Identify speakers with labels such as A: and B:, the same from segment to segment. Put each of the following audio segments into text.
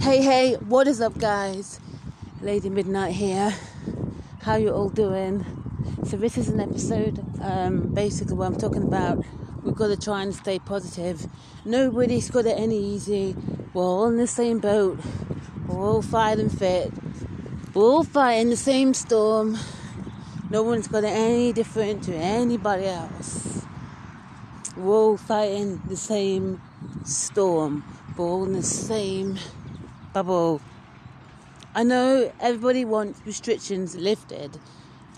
A: Hey, hey, what is up, guys? Lady Midnight here. How you all doing? So this is an episode. Um, basically, what I'm talking about. We've got to try and stay positive. Nobody's got it any easy. We're all in the same boat. We're all fighting fit. We're all fighting the same storm. No one's got it any different to anybody else. We're all fighting the same storm. We're all in the same bubble. I know everybody wants restrictions lifted.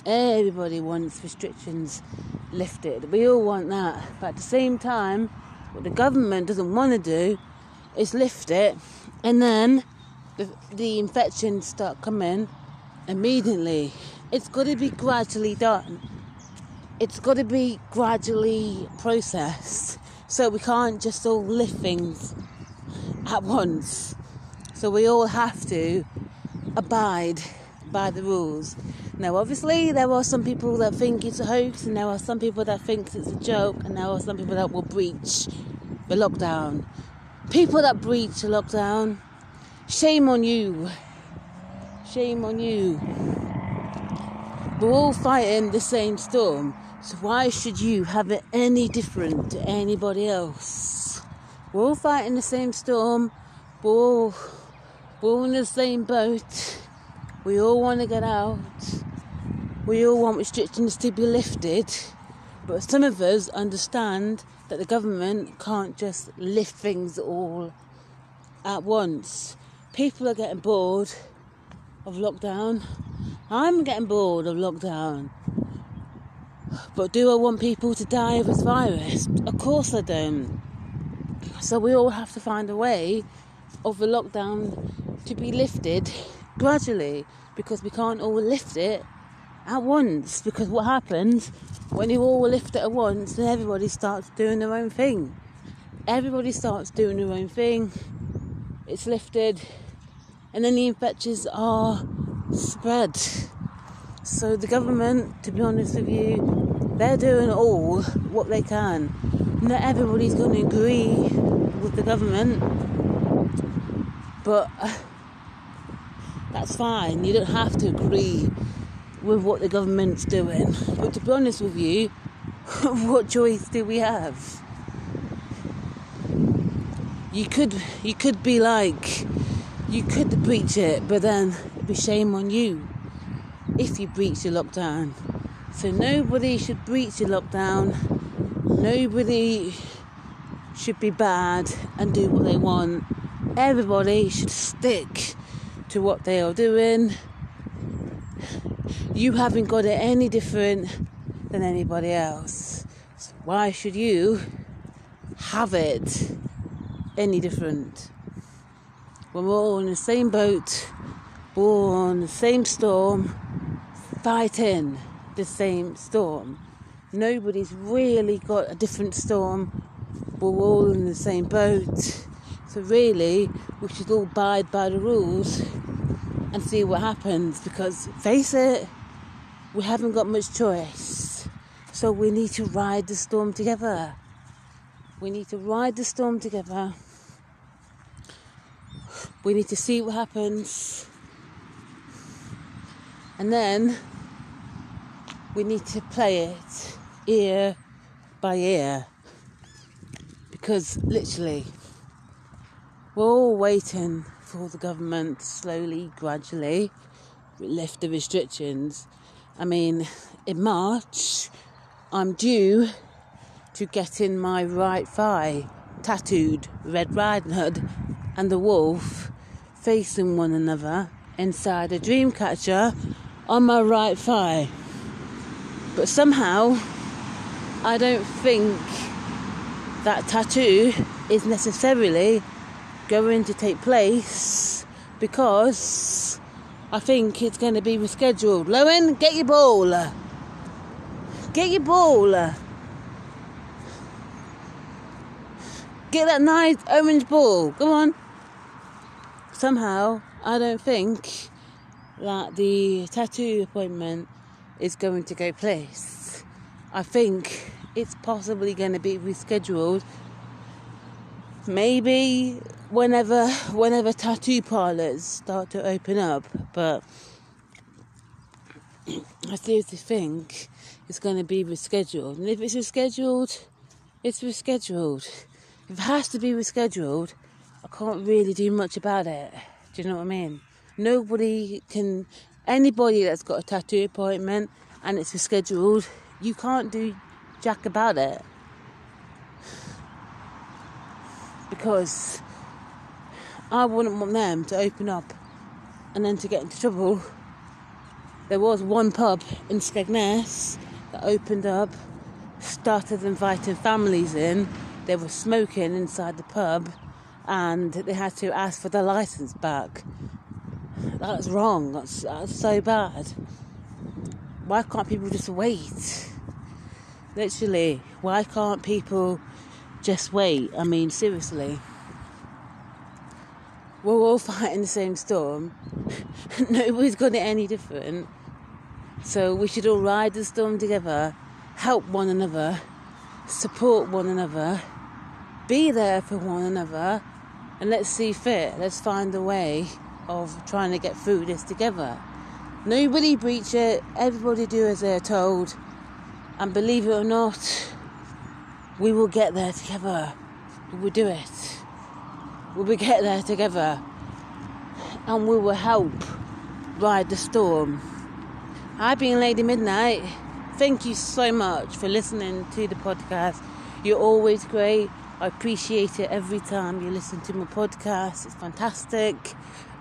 A: Everybody wants restrictions lifted. We all want that. But at the same time, what the government doesn't want to do is lift it and then the, the infections start coming immediately. It's got to be gradually done. It's got to be gradually processed. So we can't just all lift things at once. So we all have to abide by the rules. Now, obviously, there are some people that think it's a hoax, and there are some people that think it's a joke, and there are some people that will breach the lockdown. People that breach the lockdown, shame on you. Shame on you. We're all fighting the same storm, so why should you have it any different to anybody else? We're all fighting the same storm. We're all we're all in the same boat. We all want to get out. We all want restrictions to be lifted. But some of us understand that the government can't just lift things all at once. People are getting bored of lockdown. I'm getting bored of lockdown. But do I want people to die of this virus? Of course I don't. So we all have to find a way of the lockdown to be lifted gradually because we can't all lift it at once. Because what happens when you all lift it at once, then everybody starts doing their own thing. Everybody starts doing their own thing. It's lifted, and then the infections are spread. So the government, to be honest with you, they're doing all what they can. Not everybody's going to agree with the government, but that's fine. You don't have to agree with what the government's doing. But to be honest with you, what choice do we have? You could you could be like you could breach it, but then it'd be shame on you if you breach the lockdown. So nobody should breach the lockdown. Nobody should be bad and do what they want. Everybody should stick to what they are doing. You haven't got it any different than anybody else. So why should you have it any different? We're all in the same boat, in the same storm, fighting the same storm. Nobody's really got a different storm. We're all in the same boat. So really, we should all abide by the rules and see what happens because face it, we haven't got much choice. So we need to ride the storm together. We need to ride the storm together. We need to see what happens. And then we need to play it ear by ear. Because literally, we're all waiting for the government slowly, gradually lift the restrictions. I mean, in March, I'm due to get in my right thigh tattooed Red Riding Hood and the wolf facing one another inside a dream catcher on my right thigh. But somehow, I don't think that tattoo is necessarily going to take place because I think it's going to be rescheduled. Lowen, get your ball. Get your ball. Get that nice orange ball. Go on. Somehow, I don't think that the tattoo appointment is going to go place. I think it's possibly going to be rescheduled maybe whenever whenever tattoo parlors start to open up. But I seriously think it's going to be rescheduled. And if it's rescheduled, it's rescheduled. If it has to be rescheduled, I can't really do much about it. Do you know what I mean? Nobody can, anybody that's got a tattoo appointment and it's rescheduled, you can't do jack about it. Because I wouldn't want them to open up and then to get into trouble. There was one pub in Skegness that opened up, started inviting families in. They were smoking inside the pub and they had to ask for their license back. That's wrong. That's, that's so bad. Why can't people just wait? Literally, why can't people just wait? I mean, seriously. We're all fighting the same storm. Nobody's got it any different. So we should all ride the storm together, help one another, support one another, be there for one another, and let's see fit. Let's find a way of trying to get through this together. Nobody breach it, everybody do as they're told, and believe it or not, we will get there together. We will do it. We will get there together, and we will help ride the storm. I've been Lady Midnight. Thank you so much for listening to the podcast. You're always great. I appreciate it every time you listen to my podcast. It's fantastic.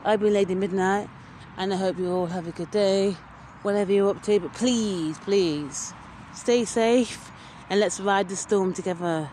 A: I've been Lady Midnight, and I hope you all have a good day, whatever you're up to. But please, please, stay safe and let's ride the storm together.